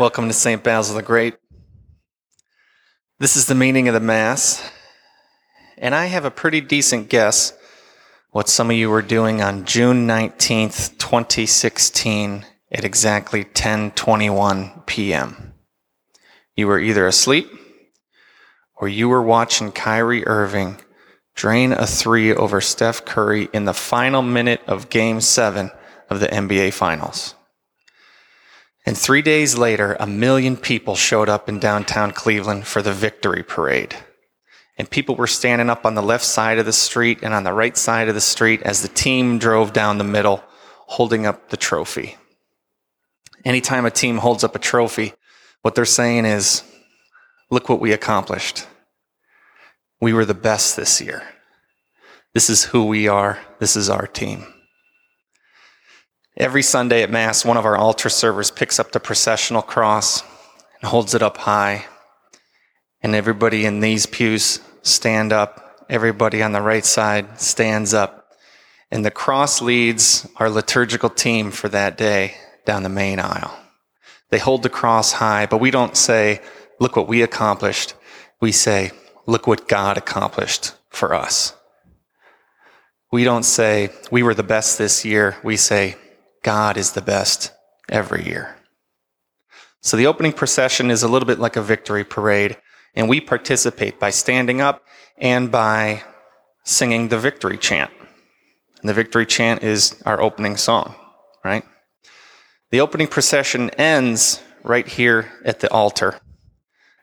Welcome to St. Basil the Great. This is the meaning of the Mass, and I have a pretty decent guess what some of you were doing on June 19th, 2016 at exactly 10:21 p.m. You were either asleep or you were watching Kyrie Irving drain a 3 over Steph Curry in the final minute of game 7 of the NBA Finals. And three days later, a million people showed up in downtown Cleveland for the victory parade. And people were standing up on the left side of the street and on the right side of the street as the team drove down the middle, holding up the trophy. Anytime a team holds up a trophy, what they're saying is, look what we accomplished. We were the best this year. This is who we are. This is our team. Every Sunday at Mass, one of our altar servers picks up the processional cross and holds it up high. And everybody in these pews stand up. Everybody on the right side stands up. And the cross leads our liturgical team for that day down the main aisle. They hold the cross high, but we don't say, look what we accomplished. We say, look what God accomplished for us. We don't say, we were the best this year. We say, God is the best every year. So the opening procession is a little bit like a victory parade, and we participate by standing up and by singing the victory chant. And the victory chant is our opening song, right? The opening procession ends right here at the altar,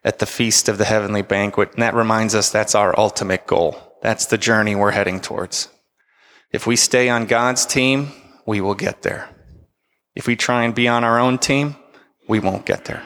at the feast of the heavenly banquet, and that reminds us that's our ultimate goal. That's the journey we're heading towards. If we stay on God's team, we will get there. If we try and be on our own team, we won't get there.